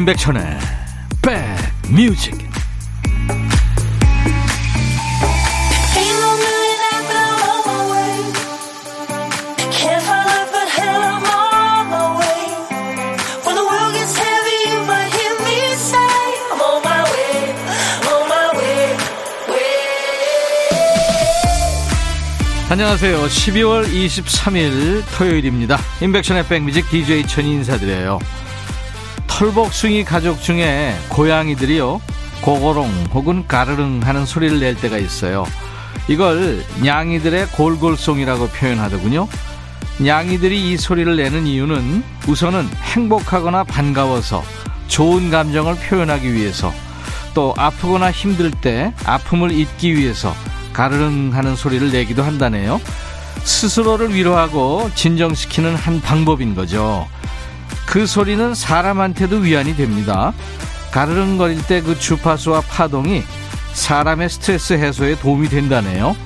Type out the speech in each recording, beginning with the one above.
임백천의 백뮤직 안녕하세요. 12월 23일 토요일입니다. 임백천의 백뮤직 DJ 천이 인사드려요. 털복숭이 가족 중에 고양이들이요. 고고롱 혹은 가르릉 하는 소리를 낼 때가 있어요. 이걸 냥이들의 골골송이라고 표현하더군요. 냥이들이 이 소리를 내는 이유는 우선은 행복하거나 반가워서 좋은 감정을 표현하기 위해서 또 아프거나 힘들 때 아픔을 잊기 위해서 가르릉 하는 소리를 내기도 한다네요. 스스로를 위로하고 진정시키는 한 방법인 거죠. 그 소리는 사람한테도 위안이 됩니다. 가르릉거릴 때 그 주파수와 파동이 사람의 스트레스 해소에 도움이 된다네요.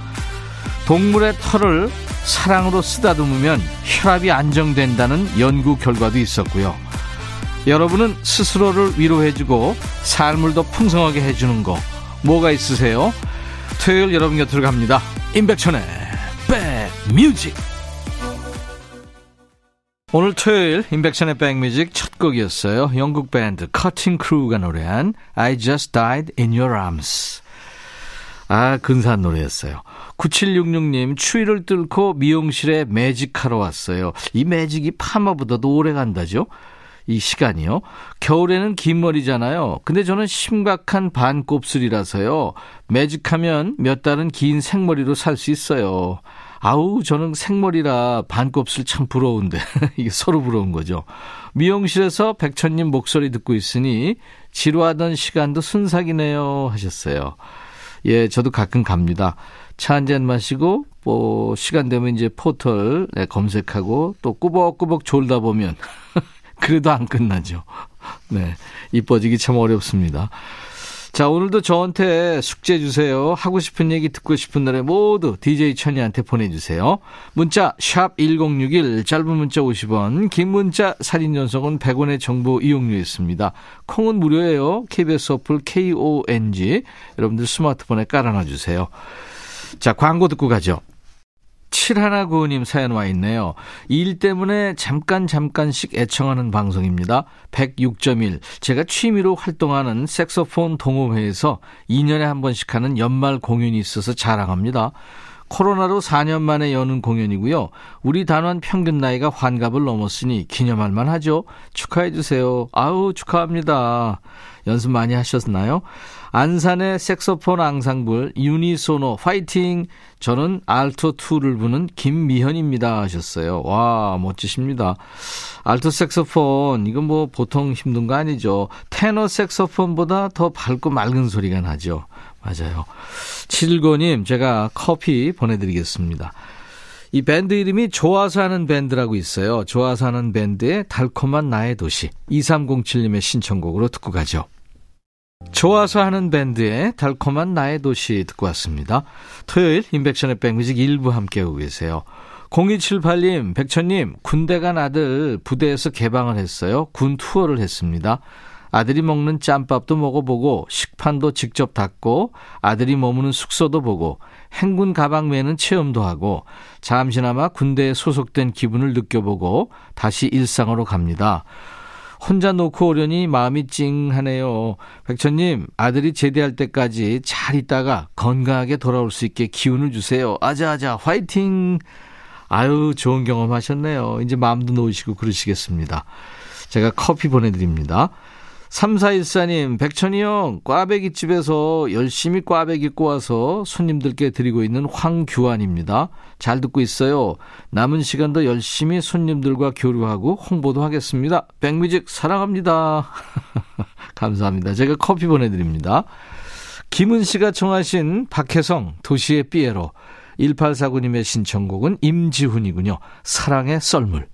동물의 털을 사랑으로 쓰다듬으면 혈압이 안정된다는 연구 결과도 있었고요. 여러분은 스스로를 위로해주고 삶을 더 풍성하게 해주는 거 뭐가 있으세요? 토요일 여러분 곁으로 갑니다. 임백천의 백뮤직 오늘 토요일 임백천의 백뮤직 첫 곡이었어요. 영국 밴드 커팅 크루가 노래한 I Just Died in Your Arms 아 근사한 노래였어요. 9766님 추위를 뚫고 미용실에 매직하러 왔어요. 이 매직이 파마보다도 오래 간다죠? 이 시간이요. 겨울에는 긴 머리잖아요. 근데 저는 심각한 반곱슬이라서요. 매직하면 몇 달은 긴 생머리로 살 수 있어요. 아우, 저는 생머리라 반곱슬 참 부러운데. 이게 서로 부러운 거죠. 미용실에서 백천님 목소리 듣고 있으니 지루하던 시간도 순삭이네요. 하셨어요. 예, 저도 가끔 갑니다. 차 한 잔 마시고, 뭐, 시간 되면 이제 포털 네, 검색하고 또 꾸벅꾸벅 졸다 보면 그래도 안 끝나죠. 네. 이뻐지기 참 어렵습니다. 자, 오늘도 저한테 숙제 주세요. 하고 싶은 얘기 듣고 싶은 노래 모두 DJ 천이한테 보내주세요. 문자 1061, 짧은 문자 50원, 긴 문자 전송은 100원의 정보 이용료 있습니다. 콩은 무료예요. KBS 어플 KONG 여러분들 스마트폰에 깔아놔 주세요. 자, 광고 듣고 가죠. 7195님 사연 와 있네요. 일 때문에 잠깐 잠깐씩 애청하는 방송입니다. 106.1. 제가 취미로 활동하는 색소폰 동호회에서 2년에 한 번씩 하는 연말 공연이 있어서 자랑합니다. 코로나로 4년 만에 여는 공연이고요. 우리 단원 평균 나이가 환갑을 넘었으니 기념할 만하죠. 축하해 주세요. 아우 축하합니다. 연습 많이 하셨나요? 안산의 색소폰 앙상블 유니소노 파이팅. 저는 알토 2를 부는 김미현입니다 하셨어요. 와 멋지십니다. 알토 색소폰 이건 뭐 보통 힘든 거 아니죠. 테너 색소폰보다 더 밝고 맑은 소리가 나죠. 맞아요. 7고님 제가 커피 보내드리겠습니다. 이 밴드 이름이 좋아서 하는 밴드라고 있어요. 좋아서 하는 밴드의 달콤한 나의 도시. 2307님의 신청곡으로 듣고 가죠. 좋아서 하는 밴드의 달콤한 나의 도시 듣고 왔습니다. 토요일 인백션의 백뮤직 일부 함께하고 계세요. 0278님, 백천님, 군대 간 아들 부대에서 개방을 했어요. 군 투어를 했습니다. 아들이 먹는 짬밥도 먹어보고 식판도 직접 닦고 아들이 머무는 숙소도 보고 행군 가방 매는 체험도 하고 잠시나마 군대에 소속된 기분을 느껴보고 다시 일상으로 갑니다. 혼자 놓고 오려니 마음이 찡하네요. 백천님, 아들이 제대할 때까지 잘 있다가 건강하게 돌아올 수 있게 기운을 주세요. 아자아자, 화이팅! 아유, 좋은 경험 하셨네요. 이제 마음도 놓으시고 그러시겠습니다. 제가 커피 보내드립니다. 3414님, 백천이 형, 꽈배기 집에서 열심히 꽈배기 꼬아서 손님들께 드리고 있는 황규환입니다. 잘 듣고 있어요. 남은 시간도 열심히 손님들과 교류하고 홍보도 하겠습니다. 백뮤직 사랑합니다. 감사합니다. 제가 커피 보내드립니다. 김은 씨가 청하신 박혜성, 도시의 삐에로. 1849님의 신청곡은 임지훈이군요. 사랑의 썰물.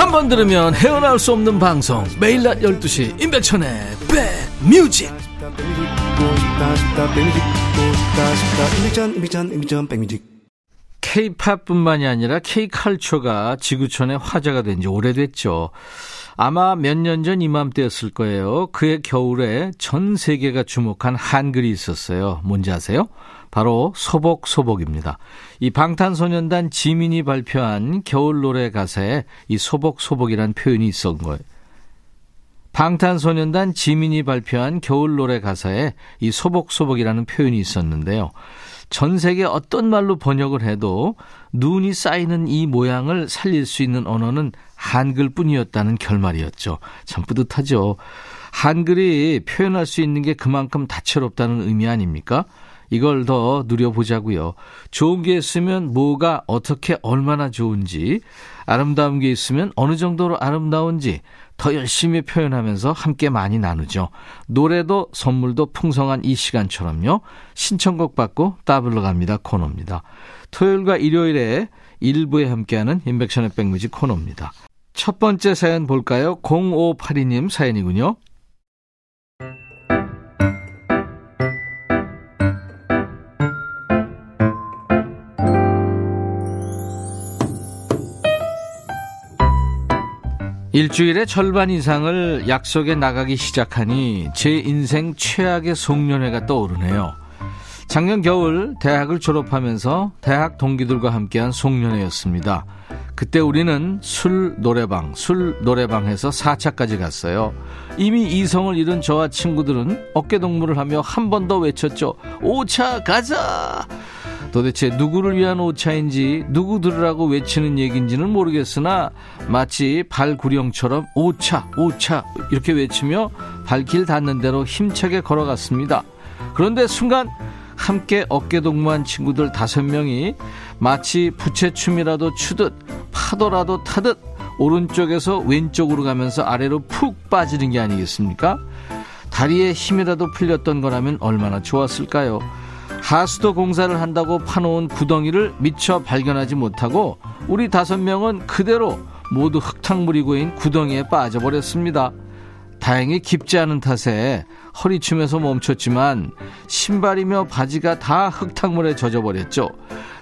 한 번 들으면 헤어나올 수 없는 방송 매일 낮 12시 임백천의 백뮤직 K-팝뿐만이 아니라 K-칼처가 지구촌의 화제가 된 지 오래됐죠. 아마 몇 년 전 이맘때였을 거예요. 그해 겨울에 전 세계가 주목한 한글이 있었어요. 뭔지 아세요? 바로 소복소복입니다. 이 방탄소년단 지민이 발표한 겨울 노래 가사에 이 소복소복이란 표현이 있었던 거예요. 방탄소년단 지민이 발표한 겨울 노래 가사에 이 소복소복이라는 표현이 있었는데요. 전 세계 어떤 말로 번역을 해도 눈이 쌓이는 이 모양을 살릴 수 있는 언어는 한글뿐이었다는 결말이었죠. 참 뿌듯하죠. 한글이 표현할 수 있는 게 그만큼 다채롭다는 의미 아닙니까? 이걸 더 누려보자고요. 좋은 게 있으면 뭐가 어떻게 얼마나 좋은지, 아름다운 게 있으면 어느 정도로 아름다운지 더 열심히 표현하면서 함께 많이 나누죠. 노래도 선물도 풍성한 이 시간처럼요. 신청곡 받고 따블러 갑니다 코너입니다. 토요일과 일요일에 일부에 함께하는 인백션의 백뮤직 코너입니다. 첫 번째 사연 볼까요? 0582님 사연이군요. 일주일의 절반 이상을 약속에 나가기 시작하니 제 인생 최악의 송년회가 떠오르네요. 작년 겨울 대학을 졸업하면서 대학 동기들과 함께한 송년회였습니다. 그때 우리는 술 노래방, 술 노래방에서 4차까지 갔어요. 이미 이성을 잃은 저와 친구들은 어깨동무를 하며 한 번 더 외쳤죠. 5차 가자! 도대체 누구를 위한 오차인지 누구 들으라고 외치는 얘기인지는 모르겠으나 마치 발구령처럼 오차 오차 이렇게 외치며 발길 닿는 대로 힘차게 걸어갔습니다. 그런데 순간 함께 어깨 동무한 친구들 다섯 명이 마치 부채춤이라도 추듯 파도라도 타듯 오른쪽에서 왼쪽으로 가면서 아래로 푹 빠지는 게 아니겠습니까? 다리에 힘이라도 풀렸던 거라면 얼마나 좋았을까요? 하수도 공사를 한다고 파놓은 구덩이를 미처 발견하지 못하고 우리 다섯 명은 그대로 모두 흙탕물이 고인 구덩이에 빠져버렸습니다. 다행히 깊지 않은 탓에 허리춤에서 멈췄지만 신발이며 바지가 다 흙탕물에 젖어버렸죠.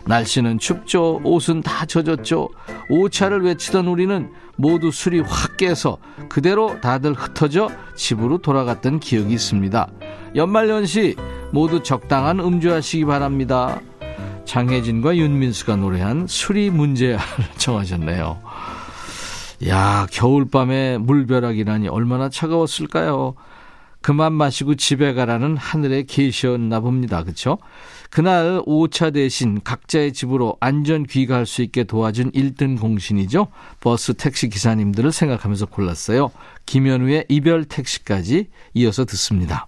날씨는 춥죠. 옷은 다 젖었죠. 오차를 외치던 우리는 모두 술이 확 깨서 그대로 다들 흩어져 집으로 돌아갔던 기억이 있습니다. 연말연시 모두 적당한 음주하시기 바랍니다. 장혜진과 윤민수가 노래한 술이 문제야를 청하셨네요. 야, 겨울밤에 물벼락이라니 얼마나 차가웠을까요? 그만 마시고 집에 가라는 하늘의 계시였나 봅니다. 그렇죠? 그날 5차 대신 각자의 집으로 안전 귀가할 수 있게 도와준 1등 공신이죠. 버스 택시 기사님들을 생각하면서 골랐어요. 김현우의 이별 택시까지 이어서 듣습니다.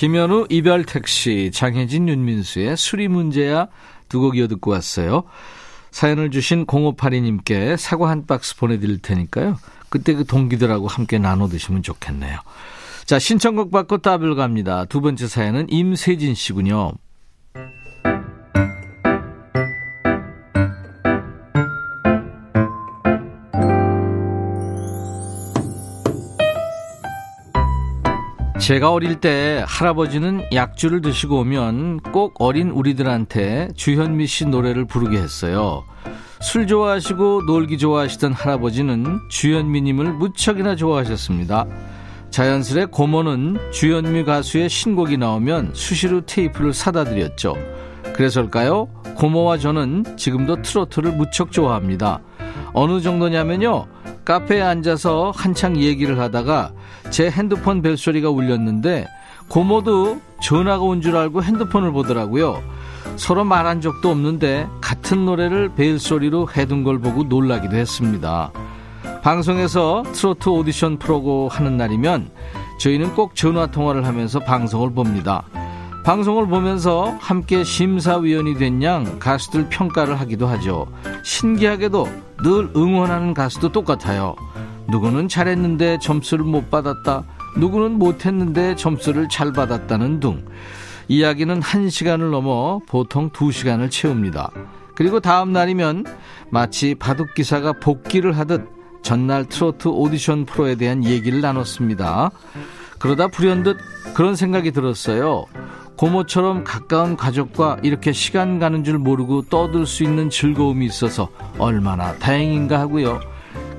김현우 이별 택시, 장혜진 윤민수의 수리 문제야 두 곡 이어 듣고 왔어요. 사연을 주신 0582님께 사과 한 박스 보내드릴 테니까요. 그때 그 동기들하고 함께 나눠 드시면 좋겠네요. 자, 신청곡 받고 따블 갑니다. 두 번째 사연은 임세진 씨군요. 제가 어릴 때 할아버지는 약주를 드시고 오면 꼭 어린 우리들한테 주현미 씨 노래를 부르게 했어요. 술 좋아하시고 놀기 좋아하시던 할아버지는 주현미님을 무척이나 좋아하셨습니다. 자연스레 고모는 주현미 가수의 신곡이 나오면 수시로 테이프를 사다 드렸죠. 그래서일까요? 고모와 저는 지금도 트로트를 무척 좋아합니다. 어느 정도냐면요. 카페에 앉아서 한창 얘기를 하다가 제 핸드폰 벨소리가 울렸는데 고모도 전화가 온 줄 알고 핸드폰을 보더라고요. 서로 말한 적도 없는데 같은 노래를 벨소리로 해둔 걸 보고 놀라기도 했습니다. 방송에서 트로트 오디션 프로고 하는 날이면 저희는 꼭 전화 통화를 하면서 방송을 봅니다. 방송을 보면서 함께 심사위원이 된 양 가수들 평가를 하기도 하죠. 신기하게도 늘 응원하는 가수도 똑같아요. 누구는 잘했는데 점수를 못 받았다. 누구는 못했는데 점수를 잘 받았다는 등. 이야기는 한시간을 넘어 보통 두시간을 채웁니다. 그리고 다음 날이면 마치 바둑기사가 복귀를 하듯 전날 트로트 오디션 프로에 대한 얘기를 나눴습니다. 그러다 불현듯 그런 생각이 들었어요. 고모처럼 가까운 가족과 이렇게 시간 가는 줄 모르고 떠들 수 있는 즐거움이 있어서 얼마나 다행인가 하고요.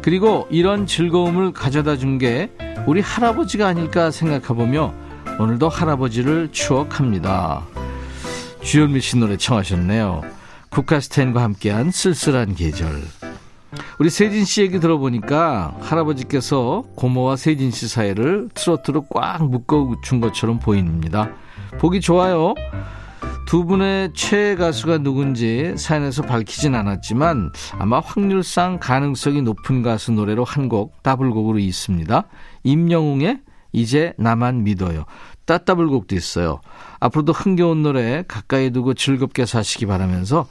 그리고 이런 즐거움을 가져다 준 게 우리 할아버지가 아닐까 생각해보며 오늘도 할아버지를 추억합니다. 주현미 씨 노래 청하셨네요. 국카스텐과 함께한 쓸쓸한 계절. 우리 세진 씨 얘기 들어보니까 할아버지께서 고모와 세진 씨 사이를 트로트로 꽉 묶어 준 것처럼 보입니다. 보기 좋아요. 두 분의 최애 가수가 누군지 사연에서 밝히진 않았지만 아마 확률상 가능성이 높은 가수 노래로 한곡 더블곡으로 있습니다. 임영웅의 이제 나만 믿어요. 따따블곡도 있어요. 앞으로도 흥겨운 노래 가까이 두고 즐겁게 사시기 바라면서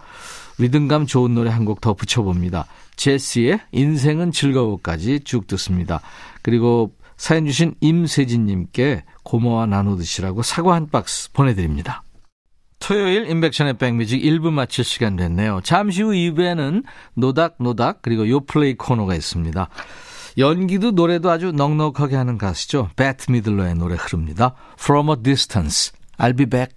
리듬감 좋은 노래 한 곡 더 붙여봅니다. 제시의 인생은 즐거워까지 쭉 듣습니다. 그리고 사연 주신 임세진님께 고모와 나눠 드시라고 사과 한 박스 보내드립니다. 토요일 인백션의 백뮤직 1부 마칠 시간 됐네요. 잠시 후 2부에는 노닥노닥 그리고 요플레이 코너가 있습니다. 연기도 노래도 아주 넉넉하게 하는 가수죠. 배트 미들러의 노래 흐릅니다. From a Distance. I'll be back.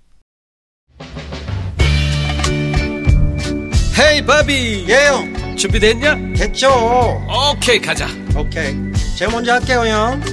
헤이 바비 예영 준비됐냐? 됐죠 오케이 가자 오케이 제가 먼저 할게요 형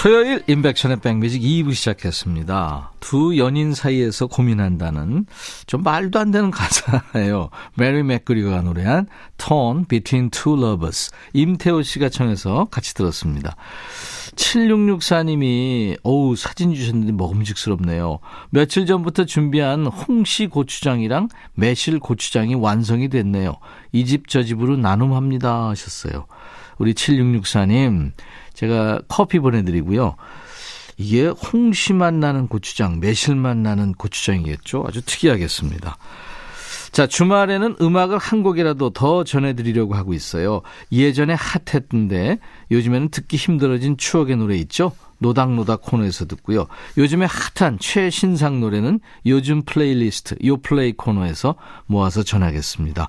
토요일 인백션의 백뮤직 2부 시작했습니다. 두 연인 사이에서 고민한다는 좀 말도 안 되는 가사예요. 메리 맥그리가 노래한 Torn Between Two Lovers. 임태호 씨가 청해서 같이 들었습니다. 7664님이 어우 사진 주셨는데 먹음직스럽네요. 며칠 전부터 준비한 홍시 고추장이랑 매실 고추장이 완성이 됐네요. 이 집 저 집으로 나눔합니다 하셨어요. 우리 7664님 제가 커피 보내드리고요. 이게 홍시맛 나는 고추장, 매실맛 나는 고추장이겠죠. 아주 특이하겠습니다. 자, 주말에는 음악을 한 곡이라도 더 전해드리려고 하고 있어요. 예전에 핫했던데 요즘에는 듣기 힘들어진 추억의 노래 있죠? 노닥노닥 코너에서 듣고요. 요즘에 핫한 최신상 노래는 요즘 플레이리스트, 요 플레이 코너에서 모아서 전하겠습니다.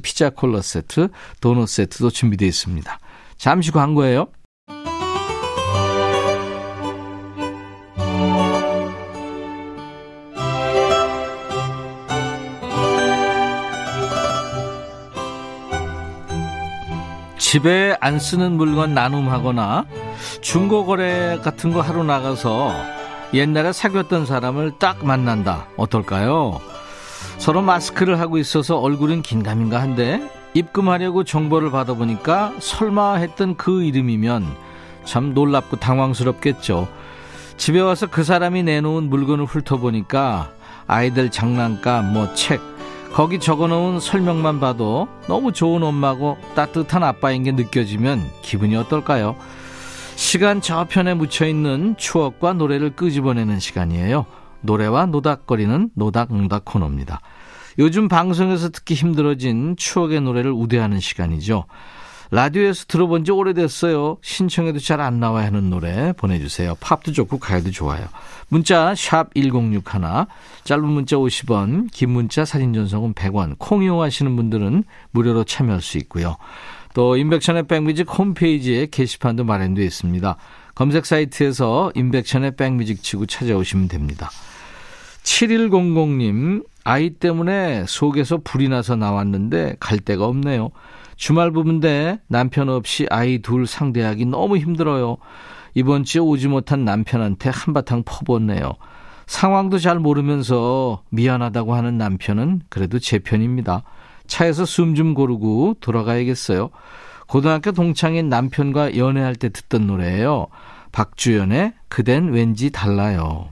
피자 콜라 세트, 도넛 세트도 준비되어 있습니다. 잠시 광고예요. 집에 안 쓰는 물건 나눔하거나 중고거래 같은 거 하러 나가서 옛날에 사귀었던 사람을 딱 만난다. 어떨까요? 서로 마스크를 하고 있어서 얼굴은 긴가민가 한데 입금하려고 정보를 받아보니까 설마 했던 그 이름이면 참 놀랍고 당황스럽겠죠. 집에 와서 그 사람이 내놓은 물건을 훑어보니까 아이들 장난감, 뭐 책, 거기 적어놓은 설명만 봐도 너무 좋은 엄마고 따뜻한 아빠인 게 느껴지면 기분이 어떨까요? 시간 저편에 묻혀있는 추억과 노래를 끄집어내는 시간이에요. 노래와 노닥거리는 노닥노닥 코너입니다. 요즘 방송에서 듣기 힘들어진 추억의 노래를 우대하는 시간이죠. 라디오에서 들어본 지 오래됐어요. 신청해도 잘 안 나와야 하는 노래 보내주세요. 팝도 좋고 가요도 좋아요. 문자 1061, 짧은 문자 50원, 긴 문자 사진 전송은 100원, 콩 이용하시는 분들은 무료로 참여할 수 있고요. 또 인백션의 백뮤직 홈페이지에 게시판도 마련되어 있습니다. 검색 사이트에서 인백션의 백뮤직 치고 찾아오시면 됩니다. 7100님, 아이 때문에 속에서 불이 나서 나왔는데 갈 데가 없네요. 주말 부부인데 남편 없이 아이 둘 상대하기 너무 힘들어요. 이번 주에 오지 못한 남편한테 한바탕 퍼붓네요. 상황도 잘 모르면서 미안하다고 하는 남편은 그래도 제 편입니다. 차에서 숨 좀 고르고 돌아가야겠어요. 고등학교 동창인 남편과 연애할 때 듣던 노래예요. 박주연의 그댄 왠지 달라요.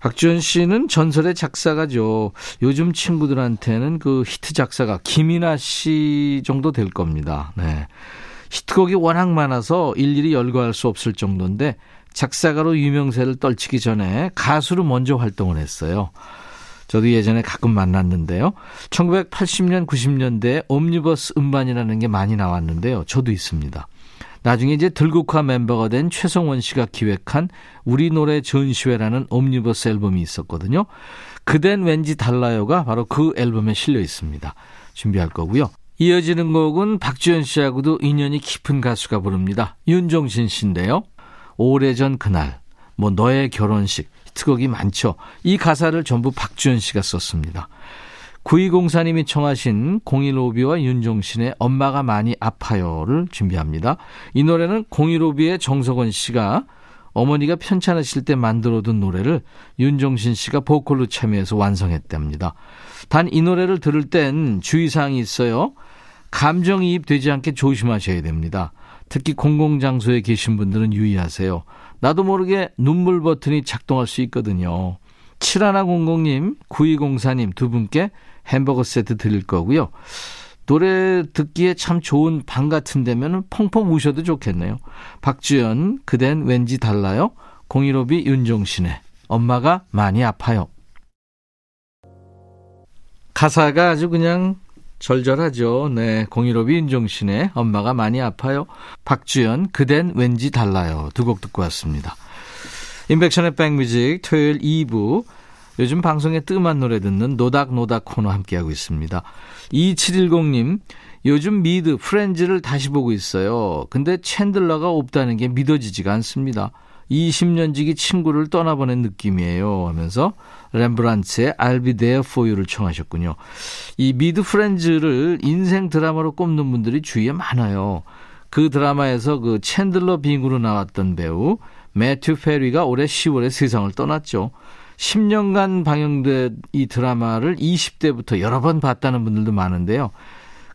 박주현 씨는 전설의 작사가죠. 요즘 친구들한테는 그 히트 작사가 김이나 씨 정도 될 겁니다. 네. 히트곡이 워낙 많아서 일일이 열거할 수 없을 정도인데 작사가로 유명세를 떨치기 전에 가수로 먼저 활동을 했어요. 저도 예전에 가끔 만났는데요. 1980년, 90년대에 옴니버스 음반이라는 게 많이 나왔는데요. 저도 있습니다. 나중에 이제 들국화 멤버가 된 최성원 씨가 기획한 우리 노래 전시회라는 옴니버스 앨범이 있었거든요. 그댄 왠지 달라요가 바로 그 앨범에 실려 있습니다. 준비할 거고요. 이어지는 곡은 박주현 씨하고도 인연이 깊은 가수가 부릅니다. 윤종신 씨인데요. 오래전 그날, 뭐 너의 결혼식, 히트곡이 많죠. 이 가사를 전부 박주현 씨가 썼습니다. 9204님이 청하신 015비와 윤종신의 엄마가 많이 아파요를 준비합니다. 이 노래는 015비의 정석원 씨가 어머니가 편찮으실 때 만들어둔 노래를 윤종신 씨가 보컬로 참여해서 완성했답니다. 단 이 노래를 들을 땐 주의사항이 있어요. 감정이입 되지 않게 조심하셔야 됩니다. 특히 공공장소에 계신 분들은 유의하세요. 나도 모르게 눈물 버튼이 작동할 수 있거든요. 7100님, 9204님 두 분께 햄버거 세트 드릴 거고요. 노래 듣기에 참 좋은 방 같은 데면 펑펑 우셔도 좋겠네요. 박주연, 그댄 왠지 달라요? 015비 윤종신의 엄마가 많이 아파요. 가사가 아주 그냥 절절하죠. 네. 015비 윤종신의 엄마가 많이 아파요. 박주연, 그댄 왠지 달라요. 두 곡 듣고 왔습니다. 임백천의 백뮤직 토요일 2부 요즘 방송에 뜸한 노래 듣는 노닥노닥 코너 함께하고 있습니다. 2710님, 요즘 미드 프렌즈를 다시 보고 있어요. 근데 챈들러가 없다는 게 믿어지지가 않습니다. 20년 지기 친구를 떠나보낸 느낌이에요 하면서 렘브란츠의 I'll be there for you를 청하셨군요. 이 미드 프렌즈를 인생 드라마로 꼽는 분들이 주위에 많아요. 그 드라마에서 그 챈들러 빙으로 나왔던 배우 매튜 페리가 올해 10월에 세상을 떠났죠. 10년간 방영된 이 드라마를 20대부터 여러 번 봤다는 분들도 많은데요.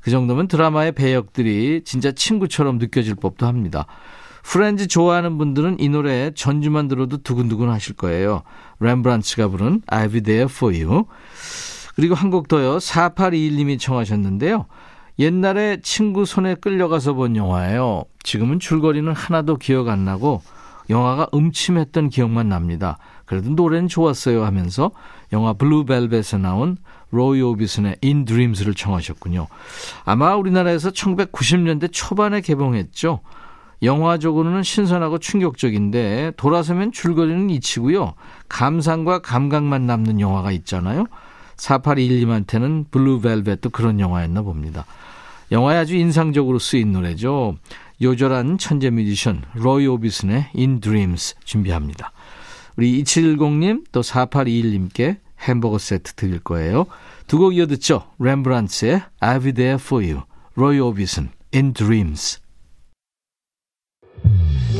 그 정도면 드라마의 배역들이 진짜 친구처럼 느껴질 법도 합니다. 프렌즈 좋아하는 분들은 이 노래 전주만 들어도 두근두근 하실 거예요. 렘브란츠가 부른 I'll be there for you. 그리고 한 곡 더요. 4821님이 청하셨는데요. 옛날에 친구 손에 끌려가서 본 영화예요. 지금은 줄거리는 하나도 기억 안 나고 영화가 음침했던 기억만 납니다. 그래도 노래는 좋았어요 하면서 영화 블루벨벳에 나온 로이 오비슨의 In Dreams를 청하셨군요. 아마 우리나라에서 1990년대 초반에 개봉했죠. 영화적으로는 신선하고 충격적인데 돌아서면 줄거리는 잊히고요. 감상과 감각만 남는 영화가 있잖아요. 4821님한테는 블루벨벳도 그런 영화였나 봅니다. 영화에 아주 인상적으로 쓰인 노래죠. 요절한 천재 뮤지션 로이 오비슨의 In Dreams 준비합니다. 우리 2710님 또 4821님께 햄버거 세트 드릴 거예요. 두 곡 이어 듣죠. 렘브란츠의 I'll be there for you. 로이 오비슨 In Dreams.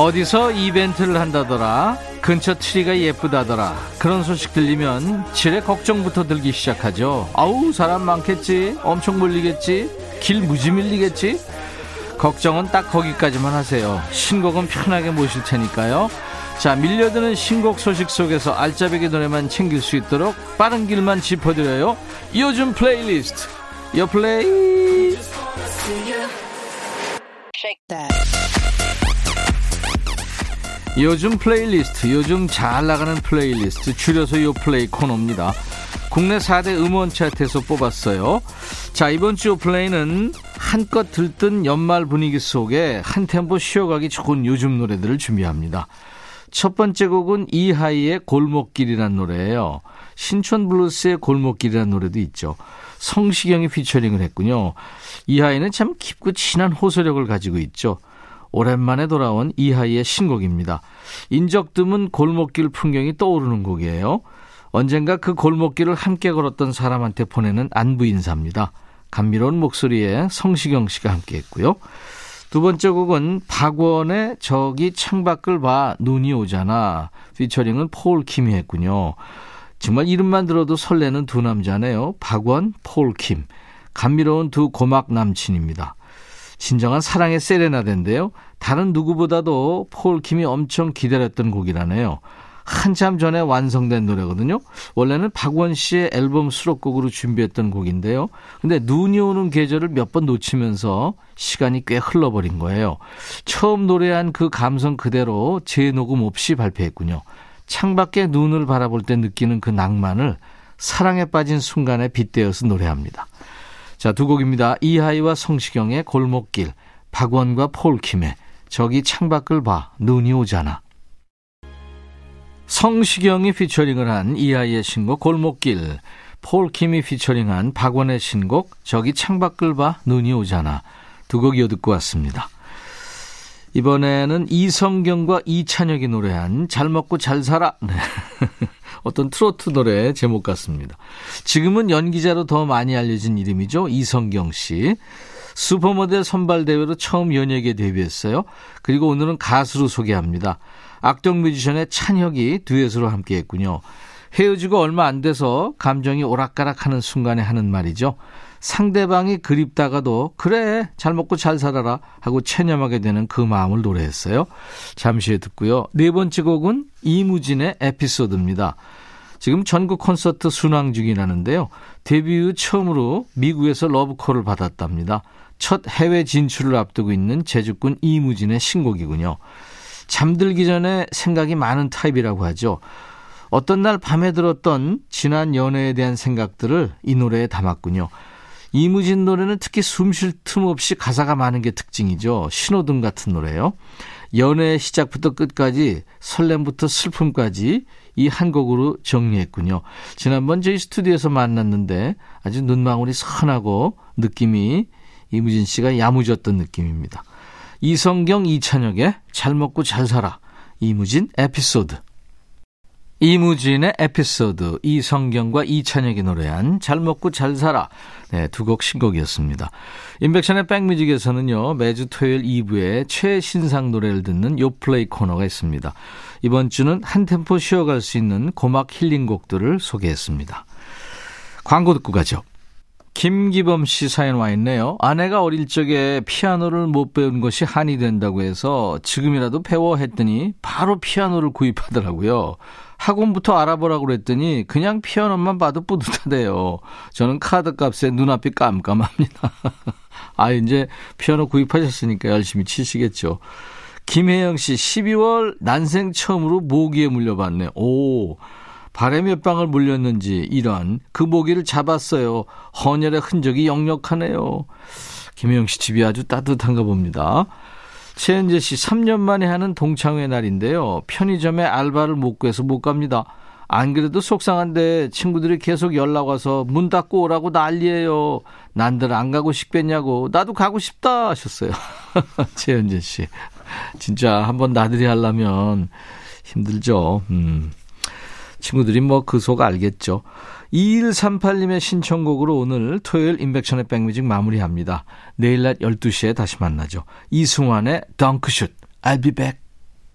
어디서 이벤트를 한다더라. 근처 트리가 예쁘다더라. 그런 소식 들리면 지레 걱정부터 들기 시작하죠. 아우 사람 많겠지. 엄청 몰리겠지. 길 무지 밀리겠지. 걱정은 딱 거기까지만 하세요. 신곡은 편하게 모실 테니까요. 자 밀려드는 신곡 소식 속에서 알짜배기 노래만 챙길 수 있도록 빠른 길만 짚어드려요. 요즘 플레이리스트. 요 플레이. 요즘 플레이리스트, 요즘 잘 나가는 플레이리스트, 줄여서 요 플레이 코너입니다. 국내 4대 음원 차트에서 뽑았어요. 자, 이번 주 플레이는 한껏 들뜬 연말 분위기 속에 한 템포 쉬어가기 좋은 요즘 노래들을 준비합니다. 첫 번째 곡은 이하이의 골목길이란 노래예요. 신촌 블루스의 골목길이란 노래도 있죠. 성시경이 피처링을 했군요. 이하이는 참 깊고 진한 호소력을 가지고 있죠. 오랜만에 돌아온 이하이의 신곡입니다. 인적 드문 골목길 풍경이 떠오르는 곡이에요. 언젠가 그 골목길을 함께 걸었던 사람한테 보내는 안부 인사입니다. 감미로운 목소리에 성시경 씨가 함께 했고요. 두 번째 곡은 박원의 저기 창밖을 봐 눈이 오잖아. 피처링은 폴 킴이 했군요. 정말 이름만 들어도 설레는 두 남자네요. 박원, 폴 킴. 감미로운 두 고막 남친입니다. 진정한 사랑의 세레나데인데요. 다른 누구보다도 폴 킴이 엄청 기다렸던 곡이라네요. 한참 전에 완성된 노래거든요. 원래는 박원 씨의 앨범 수록곡으로 준비했던 곡인데요. 근데 눈이 오는 계절을 몇 번 놓치면서 시간이 꽤 흘러버린 거예요. 처음 노래한 그 감성 그대로 재녹음 없이 발표했군요. 창밖에 눈을 바라볼 때 느끼는 그 낭만을 사랑에 빠진 순간에 빗대어서 노래합니다. 자, 두 곡입니다. 이하이와 성시경의 골목길, 박원과 폴킴의 저기 창밖을 봐, 눈이 오잖아. 성시경이 피처링을 한 이하이의 신곡 골목길, 폴킴이 피처링한 박원의 신곡 저기 창밖을 봐, 눈이 오잖아. 두 곡 이어 듣고 왔습니다. 이번에는 이성경과 이찬혁이 노래한 잘 먹고 잘 살아. 네. 어떤 트로트 노래 제목 같습니다. 지금은 연기자로 더 많이 알려진 이름이죠. 이성경 씨. 슈퍼모델 선발대회로 처음 연예계 데뷔했어요. 그리고 오늘은 가수로 소개합니다. 악동 뮤지션의 찬혁이 듀엣으로 함께 했군요. 헤어지고 얼마 안 돼서 감정이 오락가락 하는 순간에 하는 말이죠. 상대방이 그립다가도 그래 잘 먹고 잘 살아라 하고 체념하게 되는 그 마음을 노래했어요. 잠시 후에 듣고요. 네 번째 곡은 이무진의 에피소드입니다. 지금 전국 콘서트 순항 중이라는데요. 데뷔 후 처음으로 미국에서 러브콜을 받았답니다. 첫 해외 진출을 앞두고 있는 재주꾼 이무진의 신곡이군요. 잠들기 전에 생각이 많은 타입이라고 하죠. 어떤 날 밤에 들었던 지난 연애에 대한 생각들을 이 노래에 담았군요. 이무진 노래는 특히 숨 쉴 틈 없이 가사가 많은 게 특징이죠. 신호등 같은 노래요. 연애의 시작부터 끝까지 설렘부터 슬픔까지 이 한 곡으로 정리했군요. 지난번 저희 스튜디오에서 만났는데 아주 눈망울이 선하고 느낌이 이무진 씨가 야무졌던 느낌입니다. 이성경 이찬혁의 잘 먹고 잘 살아 이무진 에피소드 이무진의 에피소드, 이성경과 이찬혁이 노래한 잘 먹고 잘 살아. 네, 두 곡 신곡이었습니다. 인백션의 백뮤직에서는요, 매주 토요일 2부에 최신상 노래를 듣는 요플레이 코너가 있습니다. 이번 주는 한 템포 쉬어갈 수 있는 고막 힐링 곡들을 소개했습니다. 광고 듣고 가죠. 김기범 씨 사연 와 있네요. 아내가 어릴 적에 피아노를 못 배운 것이 한이 된다고 해서 지금이라도 배워 했더니 바로 피아노를 구입하더라고요. 학원부터 알아보라고 그랬더니 그냥 피아노만 봐도 뿌듯하대요. 저는 카드 값에 눈앞이 깜깜합니다. 아, 이제 피아노 구입하셨으니까 열심히 치시겠죠. 김혜영 씨, 12월 난생 처음으로 모기에 물려봤네. 오, 발에 몇 방울 물렸는지 이런 그 모기를 잡았어요. 헌혈의 흔적이 역력하네요. 김혜영 씨 집이 아주 따뜻한가 봅니다. 최은재 씨 3년 만에 하는 동창회 날인데요. 편의점에 알바를 못 구해서 못 갑니다. 안 그래도 속상한데 친구들이 계속 연락 와서 문 닫고 오라고 난리예요. 난들 안 가고 싶겠냐고. 나도 가고 싶다 하셨어요. 최은재 씨. 진짜 한번 나들이 하려면 힘들죠. 음. 친구들이 뭐 그 속 알겠죠. 2138님의 신청곡으로 오늘 토요일 인백션의 백뮤직 마무리합니다. 내일 낮 12시에 다시 만나죠. 이승환의 덩크슛. I'll be back.